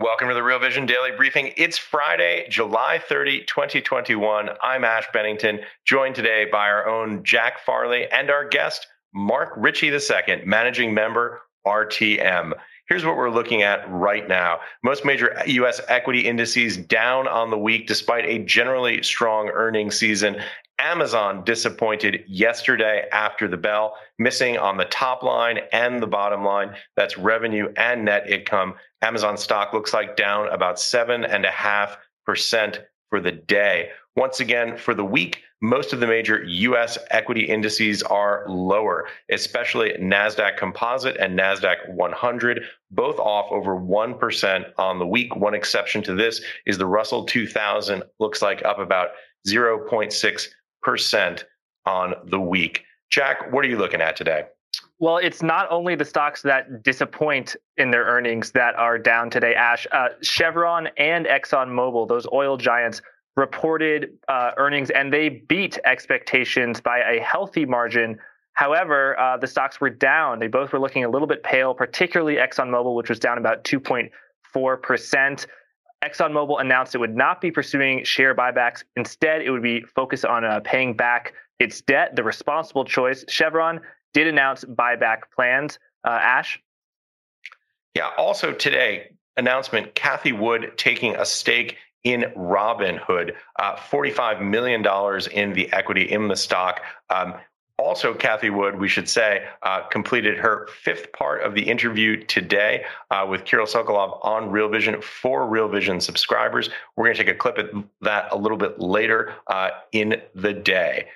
Welcome to the Real Vision Daily Briefing. It's Friday, July 30, 2021. I'm Ash Bennington, joined today by our own Jack Farley and our guest, Mark Ritchie II, managing member, RTM. Here's what we're looking at right now. Most major US equity indices down on the week despite a generally strong earnings season. Amazon disappointed yesterday after the bell, missing on the top line and the bottom line. That's revenue and net income. Amazon stock looks like down about seven and a half percent for the day. Once again, for the week, most of the major US equity indices are lower, especially NASDAQ Composite and NASDAQ 100, both off over 1% on the week. One exception to this is the Russell 2000, looks like up about 0.6% on the week. Jack, what are you looking at today? Well, it's not only the stocks that disappoint in their earnings that are down today, Ash. Uh, Chevron and ExxonMobil, those oil giants, reported uh, earnings and they beat expectations by a healthy margin. However, uh, the stocks were down. They both were looking a little bit pale, particularly ExxonMobil, which was down about 2.4%. ExxonMobil announced it would not be pursuing share buybacks. Instead, it would be focused on uh, paying back its debt, the responsible choice. Chevron did announce buyback plans. Uh, Ash? Yeah, also today, announcement Cathie Wood taking a stake in Robinhood, uh, $45 million in the equity in the stock. Um, also, Cathie Wood, we should say, uh, completed her fifth part of the interview today uh, with Kirill Sokolov on Real Vision for Real Vision subscribers. We're going to take a clip of that a little bit later uh, in the day.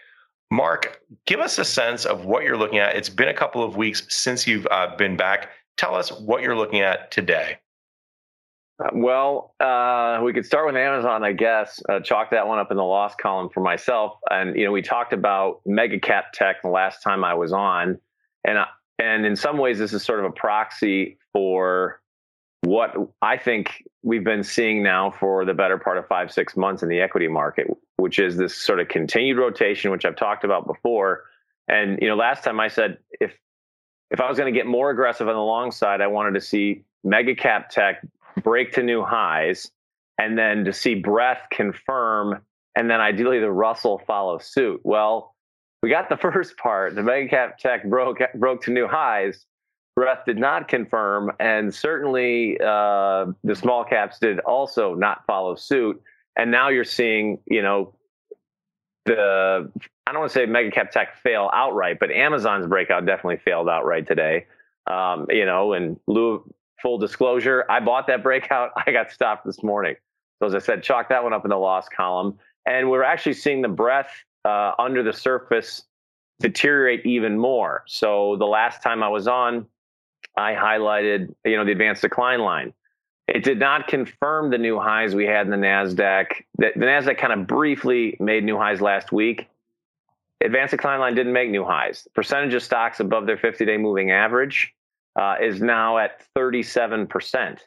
Mark, give us a sense of what you're looking at. It's been a couple of weeks since you've uh, been back. Tell us what you're looking at today. Uh, well, uh, we could start with Amazon, I guess. Uh, chalk that one up in the loss column for myself. And you know, we talked about mega cap tech the last time I was on, and uh, and in some ways, this is sort of a proxy for what I think we've been seeing now for the better part of five, six months in the equity market, which is this sort of continued rotation, which I've talked about before. And you know, last time I said if if I was going to get more aggressive on the long side, I wanted to see mega cap tech break to new highs, and then to see breadth confirm, and then ideally the Russell follow suit. Well, we got the first part. The mega cap tech broke broke to new highs. Breadth did not confirm, and certainly uh, the small caps did also not follow suit. And now you're seeing, you know, the I don't want to say mega cap tech fail outright, but Amazon's breakout definitely failed outright today. Um, you know, and lieu full disclosure, I bought that breakout. I got stopped this morning. So as I said, chalk that one up in the loss column. And we're actually seeing the breadth uh, under the surface deteriorate even more. So the last time I was on, I highlighted, you know, the advanced decline line. It did not confirm the new highs we had in the Nasdaq. The, the Nasdaq kind of briefly made new highs last week. Advanced decline line didn't make new highs. Percentage of stocks above their 50-day moving average uh, is now at 37%,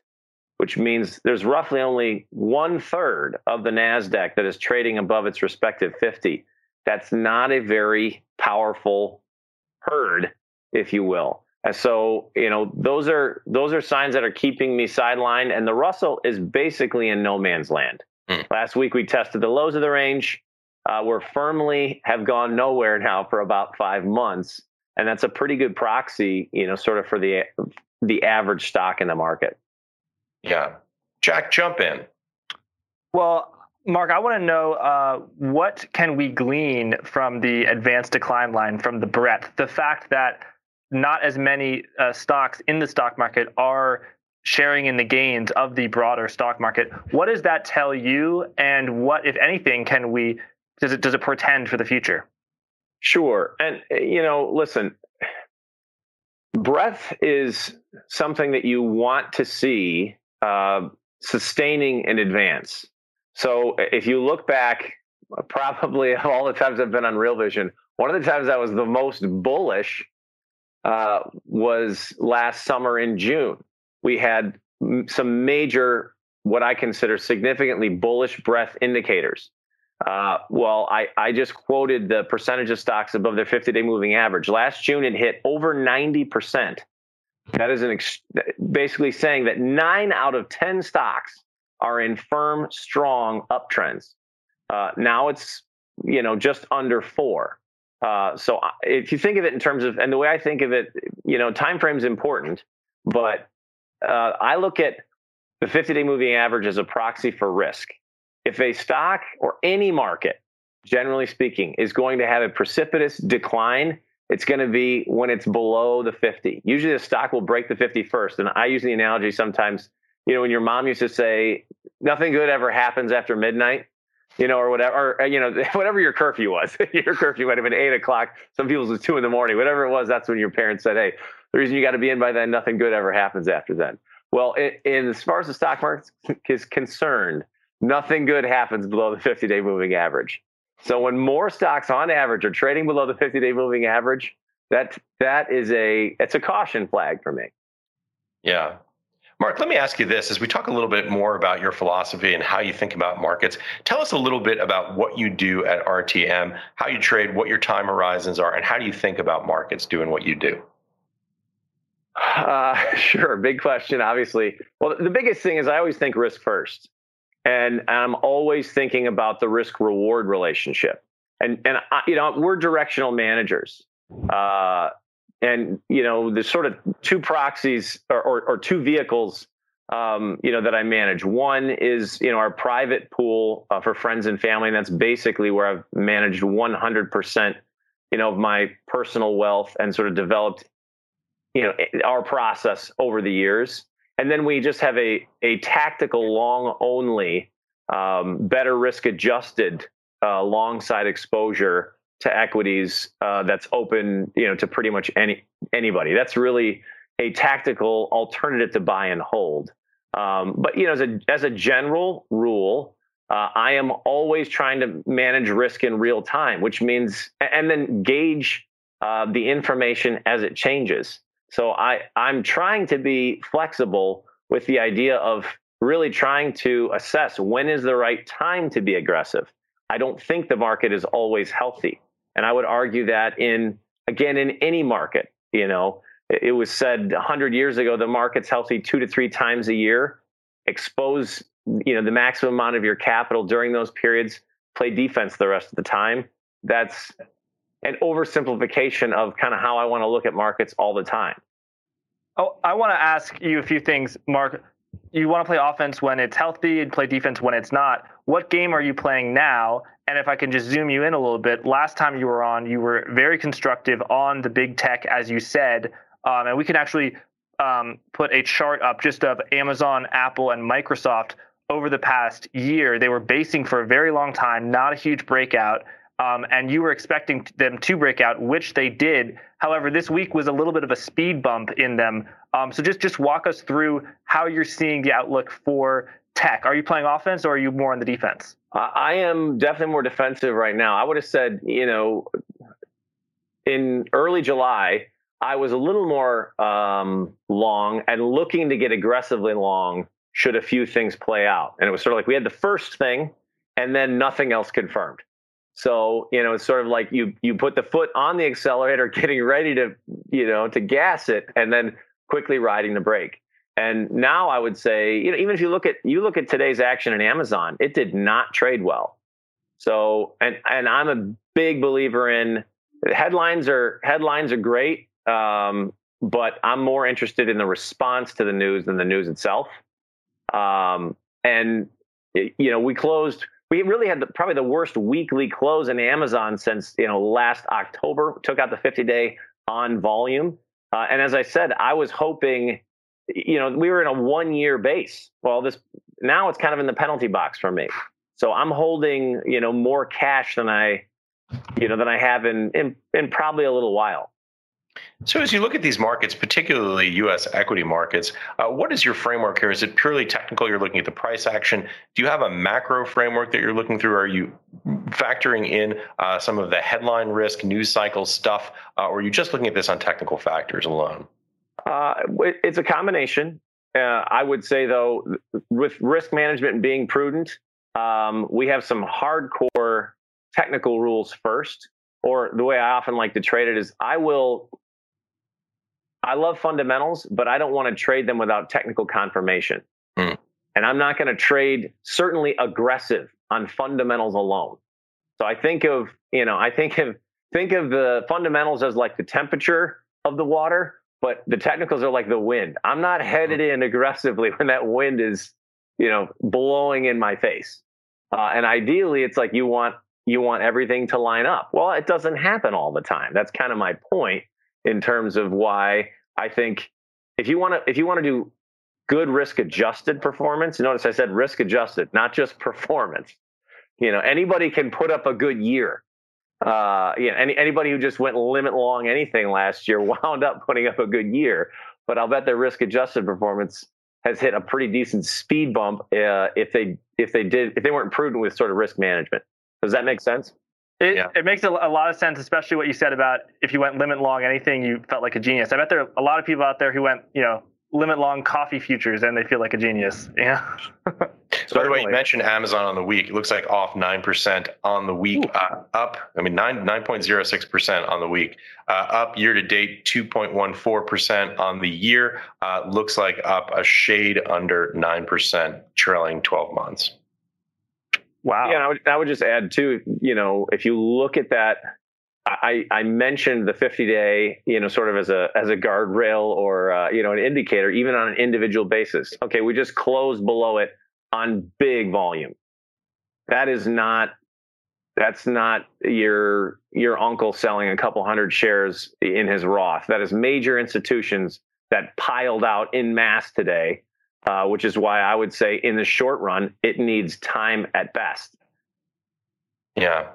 which means there's roughly only one third of the NASDAQ that is trading above its respective 50. That's not a very powerful herd, if you will. And so, you know, those are those are signs that are keeping me sidelined. And the Russell is basically in no man's land. Mm. Last week we tested the lows of the range. Uh, we're firmly have gone nowhere now for about five months and that's a pretty good proxy, you know, sort of for the the average stock in the market. Yeah, Jack, jump in. Well, Mark, I want to know uh, what can we glean from the advanced decline line, from the breadth, the fact that not as many uh, stocks in the stock market are sharing in the gains of the broader stock market. What does that tell you, and what, if anything, can we does it does it portend for the future? Sure, and you know, listen, breadth is something that you want to see uh, sustaining in advance. So if you look back, probably all the times I've been on Real Vision, one of the times I was the most bullish uh, was last summer in June. We had some major, what I consider significantly bullish breadth indicators. Uh, well, I, I just quoted the percentage of stocks above their 50 day moving average. Last June, it hit over 90%. That is an ex- basically saying that nine out of 10 stocks are in firm, strong uptrends. Uh, now it's, you know, just under four. Uh, so if you think of it in terms of, and the way I think of it, you know, time frame is important, but uh, I look at the 50 day moving average as a proxy for risk. If a stock or any market, generally speaking, is going to have a precipitous decline, it's going to be when it's below the 50. Usually the stock will break the 50 first. And I use the analogy sometimes, you know, when your mom used to say, nothing good ever happens after midnight you know, or whatever, or uh, you know, whatever your curfew was. your curfew might have been eight o'clock. Some people's was two in the morning. Whatever it was, that's when your parents said, "Hey, the reason you got to be in by then, nothing good ever happens after then." Well, in, in as far as the stock market is concerned, nothing good happens below the 50-day moving average. So when more stocks on average are trading below the 50-day moving average, that that is a it's a caution flag for me. Yeah, Mark, let me ask you this as we talk a little bit more about your philosophy and how you think about markets. Tell us a little bit about what you do at RTM, how you trade, what your time horizons are, and how do you think about markets doing what you do? Uh, sure. Big question, obviously. Well, the biggest thing is I always think risk first. And I'm always thinking about the risk reward relationship. And, and I, you know, we're directional managers. Uh, and you know there's sort of two proxies or, or, or two vehicles um, you know that I manage. One is you know our private pool uh, for friends and family, and that's basically where I've managed 100 percent you know of my personal wealth and sort of developed you know our process over the years. And then we just have a a tactical long only, um, better risk adjusted uh, long side exposure to equities uh, that's open, you know, to pretty much any anybody. That's really a tactical alternative to buy and hold. Um, but you know, as a as a general rule, uh, I am always trying to manage risk in real time, which means and then gauge uh, the information as it changes. So I I'm trying to be flexible with the idea of really trying to assess when is the right time to be aggressive. I don't think the market is always healthy. And I would argue that in, again, in any market, you know, it was said 100 years ago the market's healthy two to three times a year. Expose, you know, the maximum amount of your capital during those periods, play defense the rest of the time. That's an oversimplification of kind of how I want to look at markets all the time. Oh, I want to ask you a few things, Mark. You want to play offense when it's healthy and play defense when it's not. What game are you playing now? And if I can just zoom you in a little bit, last time you were on, you were very constructive on the big tech, as you said. Um, and we can actually um, put a chart up just of Amazon, Apple, and Microsoft over the past year. They were basing for a very long time, not a huge breakout. Um, and you were expecting them to break out, which they did. However, this week was a little bit of a speed bump in them. Um, so just just walk us through how you're seeing the outlook for tech. Are you playing offense or are you more on the defense? I am definitely more defensive right now. I would have said, you know, in early July, I was a little more um, long and looking to get aggressively long should a few things play out. And it was sort of like we had the first thing and then nothing else confirmed. So, you know, it's sort of like you you put the foot on the accelerator, getting ready to, you know, to gas it, and then quickly riding the brake. And now I would say, you know, even if you look at you look at today's action in Amazon, it did not trade well. So, and and I'm a big believer in headlines are headlines are great, um, but I'm more interested in the response to the news than the news itself. Um, and you know, we closed. We really had the, probably the worst weekly close in Amazon since you know last October. Took out the 50 day on volume, uh, and as I said, I was hoping you know, we were in a one year base. Well, this now it's kind of in the penalty box for me. So I'm holding, you know, more cash than I, you know, than I have in in, in probably a little while. So, as you look at these markets, particularly U.S. equity markets, uh, what is your framework here? Is it purely technical? You're looking at the price action. Do you have a macro framework that you're looking through? Are you factoring in uh, some of the headline risk, news cycle stuff, uh, or are you just looking at this on technical factors alone? Uh, it's a combination. Uh, I would say, though, with risk management being prudent, um, we have some hardcore technical rules first. Or the way I often like to trade it is I will I love fundamentals, but I don't want to trade them without technical confirmation. Mm. And I'm not going to trade certainly aggressive on fundamentals alone. So I think of, you know, I think of think of the fundamentals as like the temperature of the water, but the technicals are like the wind. I'm not headed in aggressively when that wind is, you know, blowing in my face. Uh, and ideally, it's like you want you want everything to line up. Well, it doesn't happen all the time. That's kind of my point in terms of why I think if you want to if you want to do good risk adjusted performance, notice I said risk adjusted, not just performance. You know, anybody can put up a good year. Uh, you know, any, anybody who just went limit long anything last year wound up putting up a good year. But I'll bet their risk adjusted performance has hit a pretty decent speed bump uh, if they if they did if they weren't prudent with sort of risk management. Does that make sense? It, yeah. it makes a, a, lot of sense, especially what you said about if you went limit long anything, you felt like a genius. I bet there are a lot of people out there who went, you know, limit long coffee futures and they feel like a genius. Yeah. so by the way, you mentioned Amazon on the week. It looks like off nine percent on the week, uh, up. I mean nine nine point zero six percent on the week, uh, up year to date two point one four percent on the year. Uh, looks like up a shade under nine percent trailing twelve months. Wow. Yeah, I would, I would just add too, you know, if you look at that, I, I mentioned the 50 day, you know, sort of as a as a guardrail or uh, you know an indicator, even on an individual basis. Okay, we just closed below it on big volume. That is not that's not your your uncle selling a couple hundred shares in his Roth. That is major institutions that piled out in mass today uh, which is why I would say in the short run, it needs time at best. Yeah.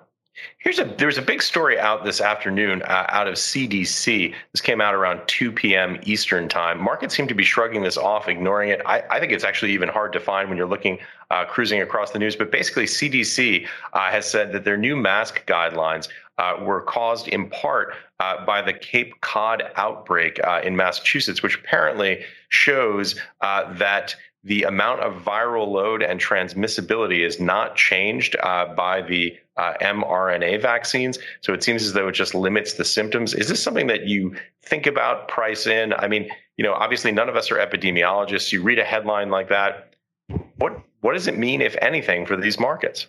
Here's a there's a big story out this afternoon uh, out of CDC. This came out around 2 p.m. Eastern time. Markets seem to be shrugging this off, ignoring it. I, I think it's actually even hard to find when you're looking uh, cruising across the news. But basically, CDC uh, has said that their new mask guidelines uh, were caused in part uh, by the Cape Cod outbreak uh, in Massachusetts, which apparently shows uh, that the amount of viral load and transmissibility is not changed uh, by the uh, mRNA vaccines. So it seems as though it just limits the symptoms. Is this something that you think about, price in? I mean, you know, obviously none of us are epidemiologists. You read a headline like that. What what does it mean, if anything, for these markets?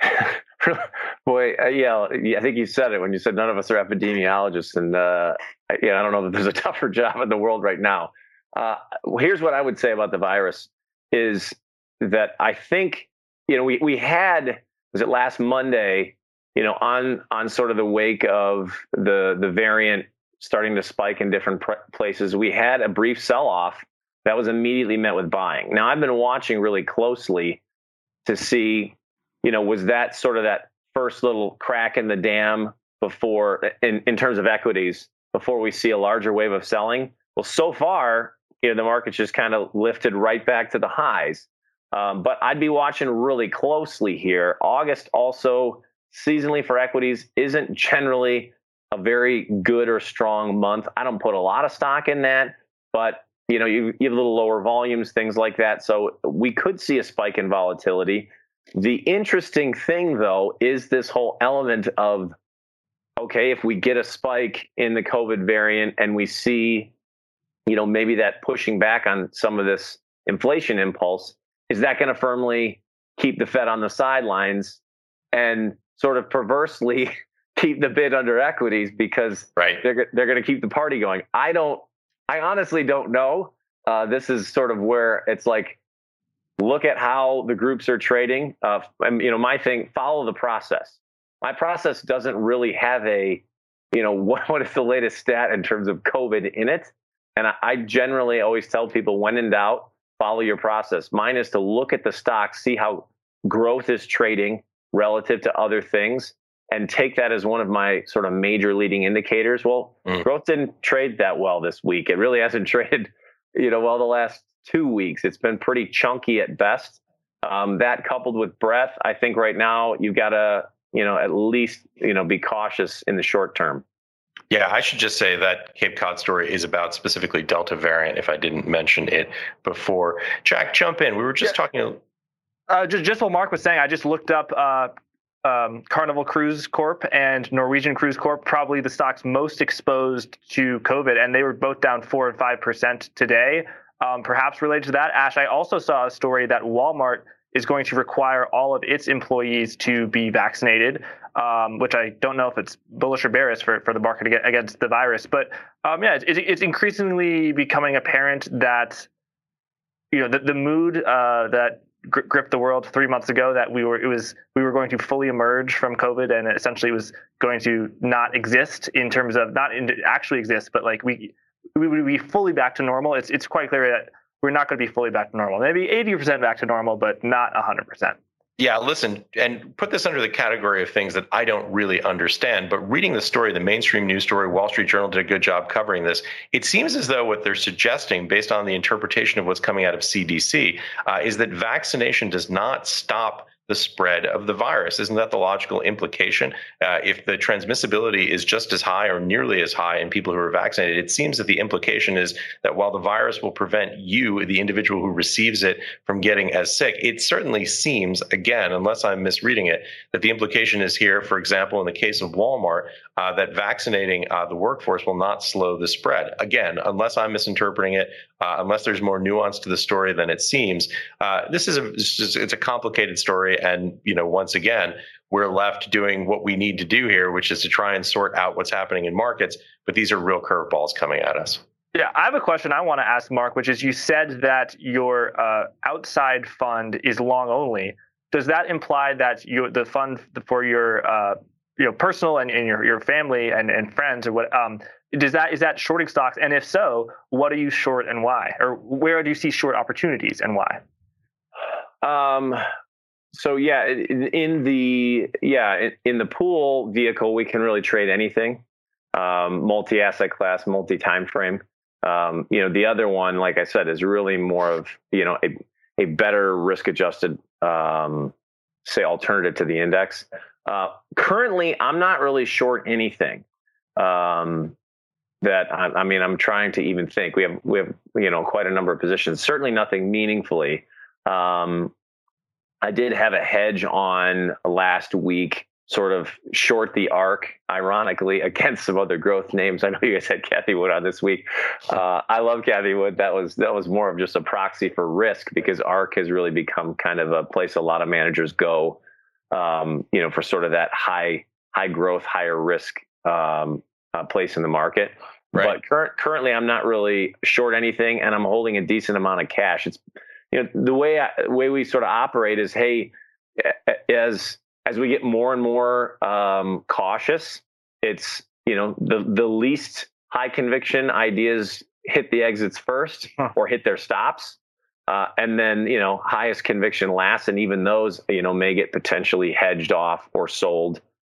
Boy, uh, yeah, I think you said it when you said none of us are epidemiologists, and uh, yeah, I don't know that there's a tougher job in the world right now. Uh, here's what I would say about the virus: is that I think you know we we had was it last Monday, you know, on on sort of the wake of the the variant starting to spike in different pr- places, we had a brief sell off that was immediately met with buying. Now I've been watching really closely to see you know, was that sort of that first little crack in the dam before, in, in terms of equities, before we see a larger wave of selling? Well, so far, you know, the market's just kind of lifted right back to the highs. Um, but I'd be watching really closely here. August also seasonally for equities isn't generally a very good or strong month. I don't put a lot of stock in that, but you know, you, you have a little lower volumes, things like that. So we could see a spike in volatility. The interesting thing, though, is this whole element of okay, if we get a spike in the COVID variant and we see, you know, maybe that pushing back on some of this inflation impulse, is that going to firmly keep the Fed on the sidelines and sort of perversely keep the bid under equities because right. they're they're going to keep the party going? I don't. I honestly don't know. Uh, this is sort of where it's like look at how the groups are trading. Uh, and, you know, my thing, follow the process. My process doesn't really have a, you know, what, what is the latest stat in terms of COVID in it. And I, I generally always tell people when in doubt, follow your process. Mine is to look at the stock, see how growth is trading relative to other things, and take that as one of my sort of major leading indicators. Well, mm. growth didn't trade that well this week. It really hasn't traded, you know, well the last two weeks. It's been pretty chunky at best. Um, that coupled with breadth, I think right now you've got to, you know, at least, you know, be cautious in the short term. Yeah, I should just say that Cape Cod story is about specifically Delta variant. If I didn't mention it before, Jack, jump in. We were just yeah. talking. Uh, just, just what Mark was saying, I just looked up uh, um, Carnival Cruise Corp and Norwegian Cruise Corp, probably the stocks most exposed to COVID, and they were both down four and five percent today. Um, perhaps related to that, Ash, I also saw a story that Walmart is going to require all of its employees to be vaccinated, um, which I don't know if it's bullish or bearish for, for the market against the virus. But um, yeah, it's, it's, increasingly becoming apparent that you know the, the mood uh, that gripped the world three months ago that we were it was we were going to fully emerge from COVID and essentially was going to not exist in terms of not in, actually exist, but like we we would be fully back to normal. It's it's quite clear that we're not going to be fully back to normal. Maybe 80% back to normal, but not 100%. Yeah, listen, and put this under the category of things that I don't really understand. But reading the story, the mainstream news story, Wall Street Journal did a good job covering this. It seems as though what they're suggesting, based on the interpretation of what's coming out of CDC, uh, is that vaccination does not stop the spread of the virus. Isn't that the logical implication? Uh, if the transmissibility is just as high or nearly as high in people who are vaccinated, it seems that the implication is that while the virus will prevent you, the individual who receives it, from getting as sick, it certainly seems, again, unless I'm misreading it, that the implication is here, for example, in the case of Walmart, uh, that vaccinating uh, the workforce will not slow the spread. Again, unless I'm misinterpreting it, uh, unless there's more nuance to the story than it seems. Uh, this is a it's, just, it's a complicated story, and you know, once again, we're left doing what we need to do here, which is to try and sort out what's happening in markets. But these are real curveballs coming at us. Yeah, I have a question I want to ask Mark, which is you said that your uh, outside fund is long only. Does that imply that you the fund for your uh, you know personal and, and your your family and, and friends or what um, does that is that shorting stocks? And if so what are you short and why? Or where do you see short opportunities and why? Um so yeah in, the yeah in, in, the pool vehicle we can really trade anything. Um, multi-asset class multi-time frame. Um, you know the other one like i said is really more of you know a, a better risk adjusted um, say alternative to the index. Uh, currently i'm not really short anything. Um, that I, mean, I'm trying to even think. We have we have you know quite a number of positions. Certainly nothing meaningfully. Um, I did have a hedge on last week, sort of short the ARK, ironically, against some other growth names. I know you guys had Cathie Wood on this week. Uh, I love Cathie Wood. That was that was more of just a proxy for risk because ARK has really become kind of a place a lot of managers go, um, you know, for sort of that high high growth, higher risk um, uh, place in the market. Right. But current, currently, I'm not really short anything, and I'm holding a decent amount of cash. It's you know the way I, way we sort of operate is, hey, as as we get more and more um, cautious, it's you know the the least high conviction ideas hit the exits first huh. or hit their stops. Uh, and then you know highest conviction last, and even those you know may get potentially hedged off or sold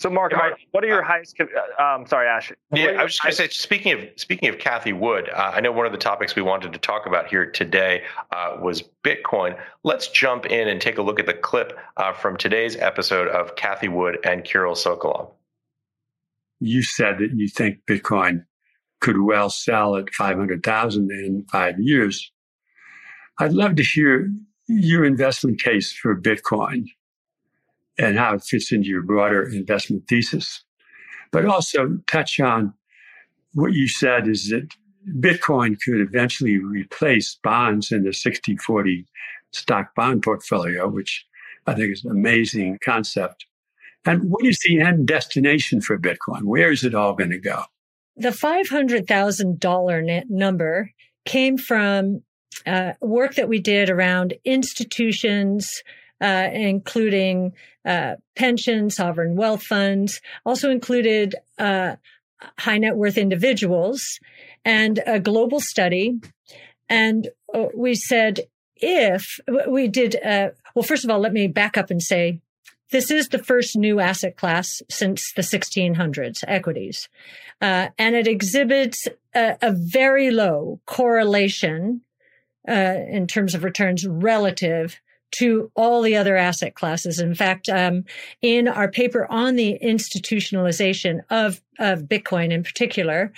So, Mark, Mark what are your uh, highest? Uh, um, sorry, Ash. Yeah, I was just going to say. Speaking of speaking of Cathie Wood, uh, I know one of the topics we wanted to talk about here today uh, was Bitcoin. Let's jump in and take a look at the clip uh, from today's episode of Cathie Wood and Kirill Sokolov. You said that you think Bitcoin could well sell at five hundred thousand in five years. I'd love to hear your investment case for Bitcoin and how it fits into your broader investment thesis. But also touch on what you said is that Bitcoin could eventually replace bonds in the 60 40 stock bond portfolio, which I think is an amazing concept. And what is the end destination for Bitcoin? Where is it all going to go? The $500,000 number came from uh, work that we did around institutions, uh, including uh, pensions, sovereign wealth funds, also included uh, high net worth individuals, and a global study. And uh, we said, if we did, uh, well, first of all, let me back up and say this is the first new asset class since the 1600s, equities. Uh, and it exhibits a, a very low correlation uh, in terms of returns relative to all the other asset classes. In fact, um, in our paper on the institutionalization of, of Bitcoin in particular,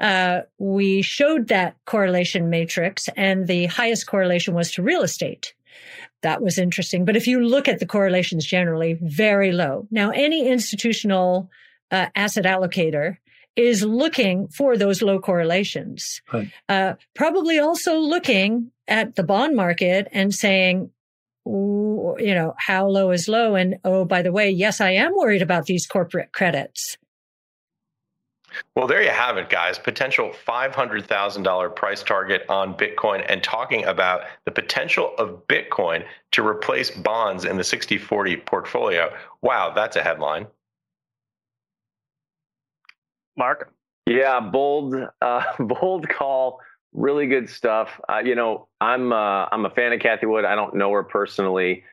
uh, we showed that correlation matrix, and the highest correlation was to real estate. That was interesting. But if you look at the correlations generally, very low. Now, any institutional uh, asset allocator is looking for those low correlations. Right. Uh, probably also looking at the bond market and saying, you know, how low is low? And oh, by the way, yes, I am worried about these corporate credits. Well, there you have it, guys. Potential $500,000 price target on Bitcoin and talking about the potential of Bitcoin to replace bonds in the 60 40 portfolio. Wow, that's a headline. Mark? Yeah, bold, uh, bold call. Really good stuff. Uh, you know, I'm uh, I'm a fan of Cathie Wood. I don't know her personally,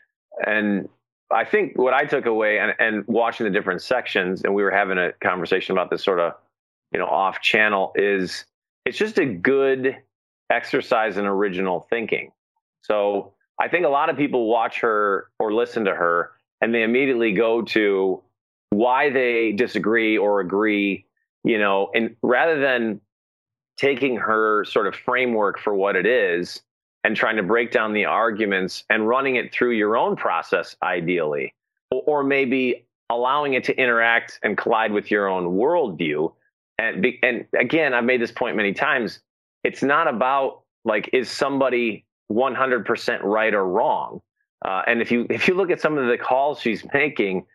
and I think what I took away and, and watching the different sections, and we were having a conversation about this sort of you know off channel is it's just a good exercise in original thinking so i think a lot of people watch her or listen to her and they immediately go to why they disagree or agree you know and rather than taking her sort of framework for what it is and trying to break down the arguments and running it through your own process ideally or, maybe allowing it to interact and collide with your own worldview and and again, I've made this point many times. It's not about like is somebody 100% right or wrong. Uh, and if you if you look at some of the calls she's making,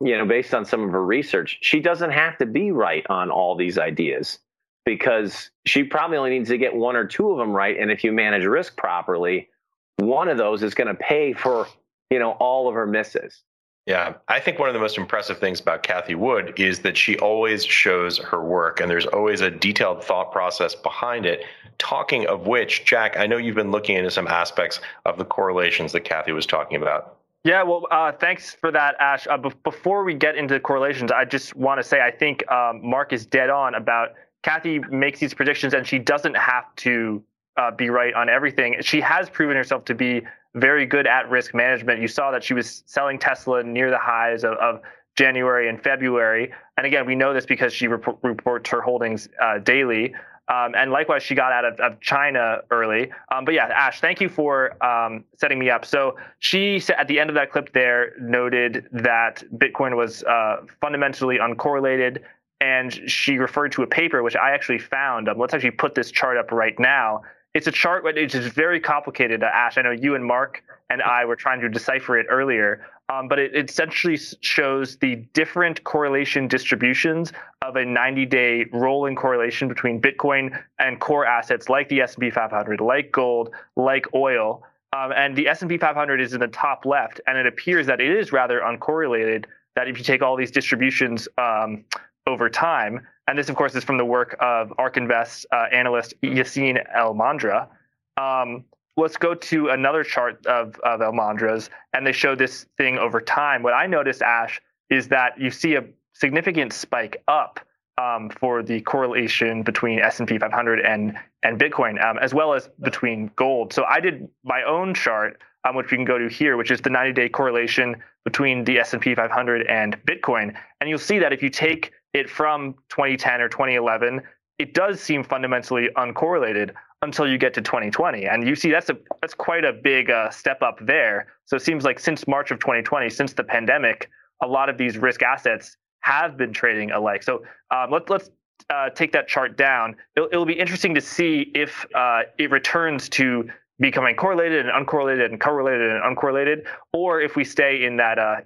you know, based on some of her research, she doesn't have to be right on all these ideas because she probably only needs to get one or two of them right. And if you manage risk properly, one of those is going to pay for you know all of her misses. Yeah, I think one of the most impressive things about Cathie Wood is that she always shows her work and there's always a detailed thought process behind it. Talking of which, Jack, I know you've been looking into some aspects of the correlations that Cathie was talking about. Yeah, well, uh, thanks for that, Ash. Uh, b- before we get into the correlations, I just want to say I think um, Mark is dead on about Cathie makes these predictions and she doesn't have to uh, be right on everything. She has proven herself to be very good at risk management. You saw that she was selling Tesla near the highs of, of January and February. And again, we know this because she rep- reports her holdings uh, daily. Um, and likewise, she got out of, of China early. Um, but yeah, Ash, thank you for um, setting me up. So she at the end of that clip there noted that Bitcoin was uh, fundamentally uncorrelated. And she referred to a paper, which I actually found. Um, let's actually put this chart up right now it's a chart, but it's very complicated. Uh, Ash, I know you and Mark and I were trying to decipher it earlier, um, but it, it, essentially shows the different correlation distributions of a 90-day rolling correlation between Bitcoin and core assets like the S&P 500, like gold, like oil. Um, and the S&P 500 is in the top left, and it appears that it is rather uncorrelated. That if you take all these distributions um, over time, and this, of course, is from the work of ARK Invest uh, analyst Yassine Elmandjra. Um, let's go to another chart of, of Elmandjra's, and they show this thing over time. What I noticed, Ash, is that you see a significant spike up um, for the correlation between S&P 500 and and Bitcoin, um, as well as between gold. So I did my own chart, um, which we can go to here, which is the 90-day correlation between the S&P 500 and Bitcoin. And you'll see that if you take it from 2010 or 2011, it does seem fundamentally uncorrelated until you get to 2020, and you see that's a that's quite a big uh, step up there. So it seems like since March of 2020, since the pandemic, a lot of these risk assets have been trading alike. So um, let, let's uh, take that chart down. It'll, it'll, be interesting to see if uh, it returns to becoming correlated and uncorrelated and correlated and uncorrelated, or if we stay in that uh,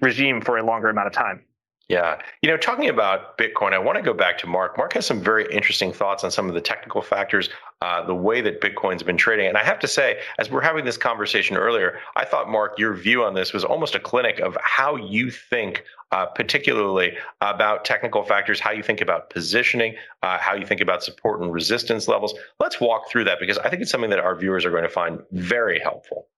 regime for a longer amount of time. Yeah. You know, talking about Bitcoin, I want to go back to Mark. Mark has some very interesting thoughts on some of the technical factors, uh, the way that Bitcoin's been trading. And I have to say, as we're having this conversation earlier, I thought, Mark, your view on this was almost a clinic of how you think, uh, particularly about technical factors, how you think about positioning, uh, how you think about support and resistance levels. Let's walk through that because I think it's something that our viewers are going to find very helpful.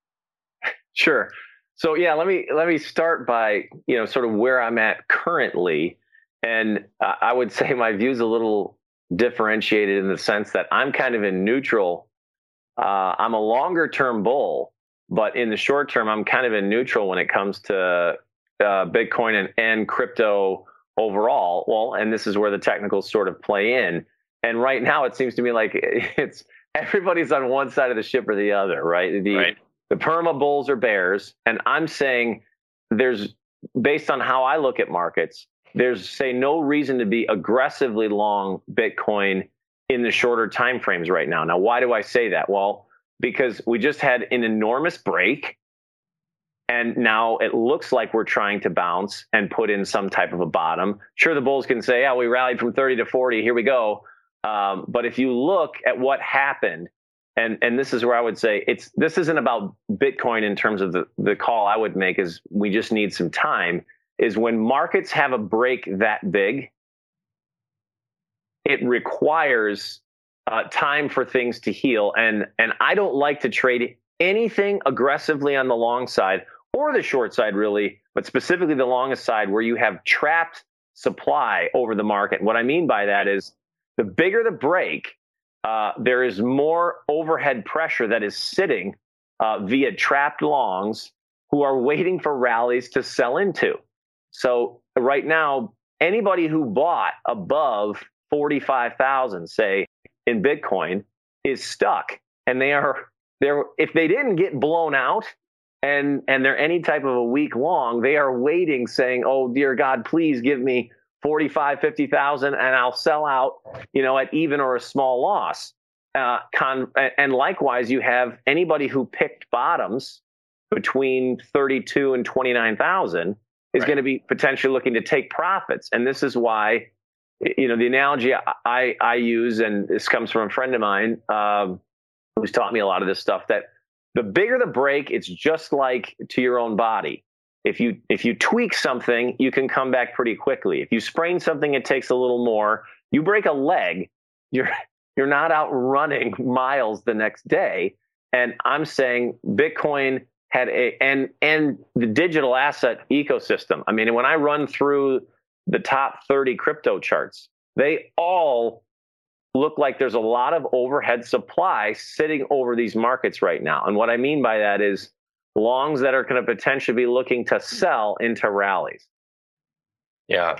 Sure. So yeah, let me let me start by you know sort of where I'm at currently, and I would say my view is a little differentiated in the sense that I'm kind of in neutral. Uh, I'm a longer term bull, but in the short term, I'm kind of in neutral when it comes to uh, Bitcoin and, and crypto overall. Well, and this is where the technicals sort of play in. And right now, it seems to me like it's everybody's on one side of the ship or the other, right? The right the perma bulls or bears. And I'm saying there's, based on how I look at markets, there's say no reason to be aggressively long Bitcoin in the shorter time frames right now. Now, why do I say that? Well, because we just had an enormous break. And now it looks like we're trying to bounce and put in some type of a bottom. Sure, the bulls can say, "Yeah, we rallied from 30 to 40. Here we go." Um, but if you look at what happened and and this is where I would say it's this isn't about Bitcoin in terms of the the call I would make is we just need some time is when markets have a break that big it requires uh, time for things to heal. And and I don't like to trade anything aggressively on the long side or the short side really but specifically the longest side where you have trapped supply over the market. What I mean by that is the bigger the break uh, there is more overhead pressure that is sitting uh, via trapped longs who are waiting for rallies to sell into. So right now, anybody who bought above 45,000, say in Bitcoin, is stuck, and they are they're if they didn't get blown out and and they're any type of a week long, they are waiting, saying, "Oh dear God, please give me 45, 50,000 and I'll sell out, you know, at even or a small loss. Uh, con- and likewise, you have anybody who picked bottoms between 32 and 29,000 is right. going to be potentially looking to take profits. And this is why, you know, the analogy I, I use, and this comes from a friend of mine um, who's taught me a lot of this stuff, that the bigger the break, it's just like to your own body if you if you tweak something, you can come back pretty quickly. If you sprain something, it takes a little more. You break a leg, you're you're not out running miles the next day. And I'm saying Bitcoin had a and and the digital asset ecosystem. I mean, when I run through the top 30 crypto charts, they all look like there's a lot of overhead supply sitting over these markets right now. And what I mean by that is longs that are going to potentially be looking to sell into rallies. Yeah.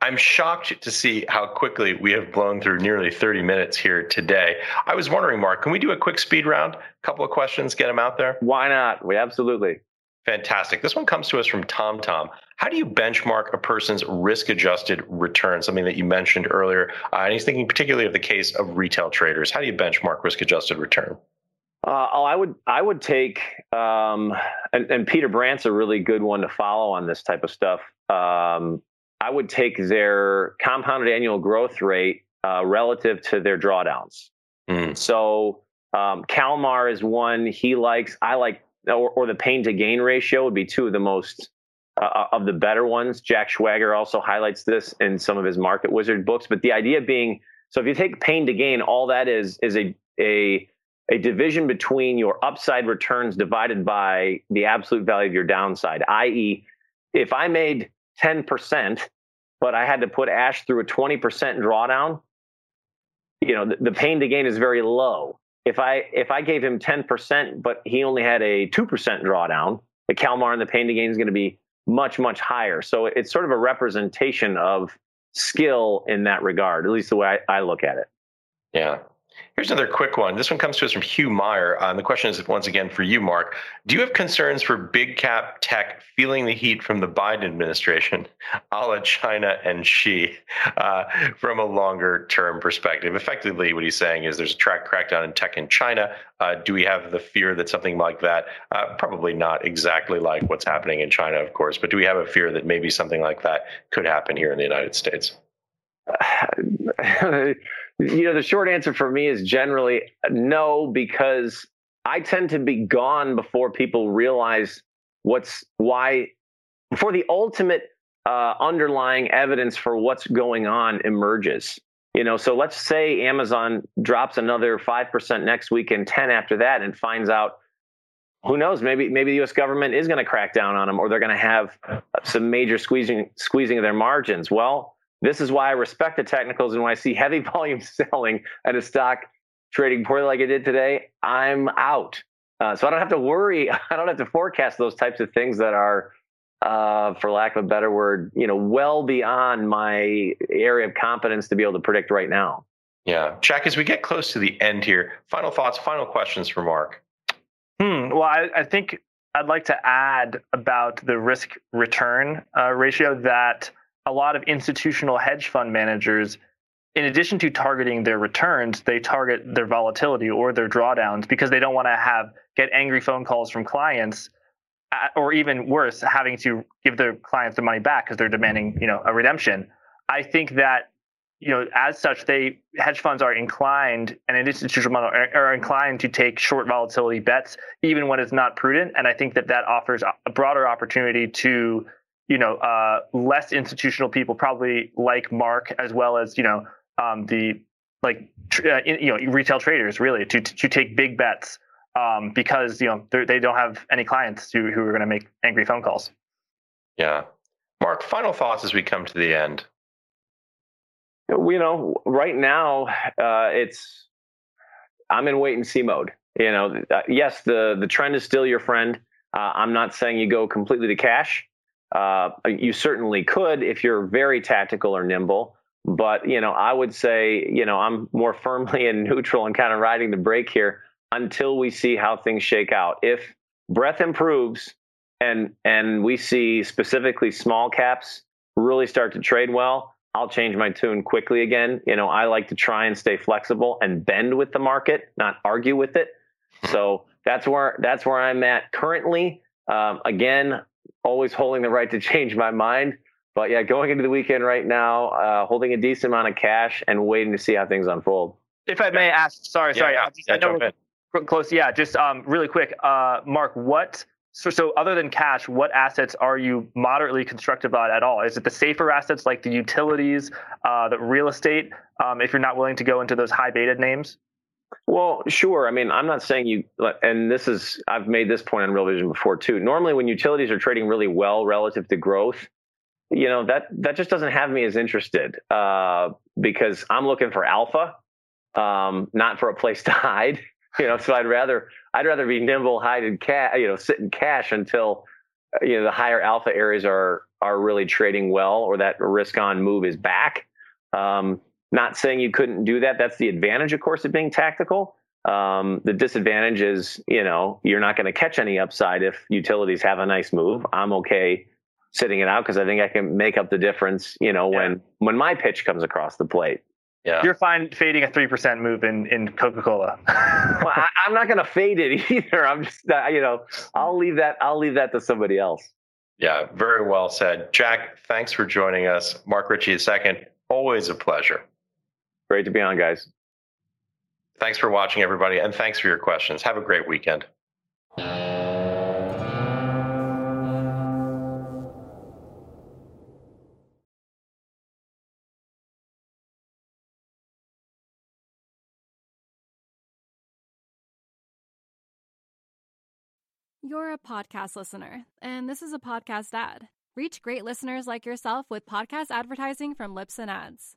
I'm shocked to see how quickly we have blown through nearly 30 minutes here today. I was wondering, Mark, can we do a quick speed round? A couple of questions, get them out there? Why not? We absolutely. Fantastic. This one comes to us from Tom Tom. How do you benchmark a person's risk adjusted return? Something that you mentioned earlier. Uh, and he's thinking particularly of the case of retail traders. How do you benchmark risk adjusted return? Uh, oh, I would I would take um, and, and, Peter Brandt's a really good one to follow on this type of stuff. Um, I would take their compounded annual growth rate uh, relative to their drawdowns. Mm. So um, Calmar is one he likes. I like or, or, the pain to gain ratio would be two of the most uh, uh, of the better ones. Jack Schwager also highlights this in some of his Market Wizard books. But the idea being, so if you take pain to gain, all that is is a a a division between your upside returns divided by the absolute value of your downside, i.e., if I made 10%, but I had to put Ash through a 20% drawdown, you know, the, the pain to gain is very low. If I if I gave him 10%, but he only had a 2% drawdown, the Calmar and the pain to gain is going to be much, much higher. So it's sort of a representation of skill in that regard, at least the way I, I look at it. Yeah. Here's another quick one. This one comes to us from Hugh Meyer. Uh, the question is once again for you, Mark. Do you have concerns for big cap tech feeling the heat from the Biden administration, a la China and Xi, uh, from a longer term perspective? Effectively, what he's saying is there's a track crackdown in tech in China. Uh, do we have the fear that something like that, uh, probably not exactly like what's happening in China, of course, but do we have a fear that maybe something like that could happen here in the United States? you know, the short answer for me is generally no, because I tend to be gone before people realize what's why, before the ultimate uh, underlying evidence for what's going on emerges. You know, so let's say Amazon drops another five percent next week and ten after that, and finds out who knows maybe maybe the US government is going to crack down on them or they're going to have some major squeezing squeezing of their margins well this is why I respect the technicals and when I see heavy volume selling at a stock trading poorly like it did today, I'm out. Uh, so I don't have to worry. I don't have to forecast those types of things that are, uh, for lack of a better word, you know, well beyond my area of competence to be able to predict right now. Yeah, Jack. As we get close to the end here, final thoughts, final questions for Mark. Hmm. Well, I, I think I'd like to add about the risk return uh, ratio that a lot of institutional hedge fund managers, in addition to targeting their returns, they target their volatility or their drawdowns because they don't want to have get angry phone calls from clients, or even worse, having to give their clients the money back because they're demanding, you know, a redemption. I think that you know, as such, they hedge funds are inclined and an institutional model are, are, inclined to take short volatility bets, even when it's not prudent. And I think that that offers a broader opportunity to you know, uh, less institutional people, probably like Mark, as well as you know, um, the like uh, you know retail traders, really to to take big bets um, because you know they don't have any clients who who are going to make angry phone calls. Yeah, Mark. Final thoughts as we come to the end. You know, right now uh, it's I'm in wait and see mode. You know, uh, yes, the the trend is still your friend. Uh, I'm not saying you go completely to cash. Uh, you certainly could if you're very tactical or nimble. But you know, I would say you know I'm more firmly in neutral and kind of riding the brake here until we see how things shake out. If breadth improves and and we see specifically small caps really start to trade well, I'll change my tune quickly again. You know, I like to try and stay flexible and bend with the market, not argue with it. So that's where that's where I'm at currently. Um, again, always holding the right to change my mind. But yeah, going into the weekend right now, uh, holding a decent amount of cash and waiting to see how things unfold. If I may ask, sorry, sorry, yeah, yeah, I know we're close. Yeah, just um, really quick, uh, Mark, what? So, so other than cash, what assets are you moderately constructive about at all? Is it the safer assets like the utilities, uh, the real estate? Um, if you're not willing to go into those high beta names. Well, sure. I mean, I'm not saying you, and this is, I've made this point on Real Vision before too. Normally, when utilities are trading really well relative to growth, you know that that just doesn't have me as interested uh, because I'm looking for alpha, um, not for a place to hide. You know, so I'd rather I'd rather be nimble, hide in cash, you know, sit in cash until uh, you know the higher alpha areas are are really trading well or that risk on move is back. Um, not saying you couldn't do that. That's the advantage, of course, of being tactical. Um, the disadvantage is, you know, you're not going to catch any upside if utilities have a nice move. I'm okay sitting it out because I think I can make up the difference, you know, yeah. when when my pitch comes across the plate. Yeah. You're fine fading a three percent move in in Coca Cola. well, I, am not going to fade it either. I'm just, uh, you know, I'll leave that. I'll leave that to somebody else. Yeah, very well said, Jack. Thanks for joining us, Mark Ritchie. Second, always a pleasure. Great to be on, guys. Thanks for watching, everybody, and thanks for your questions. Have a great weekend. You're a podcast listener, and this is a podcast ad. Reach great listeners like yourself with podcast advertising from Libsyn Ads.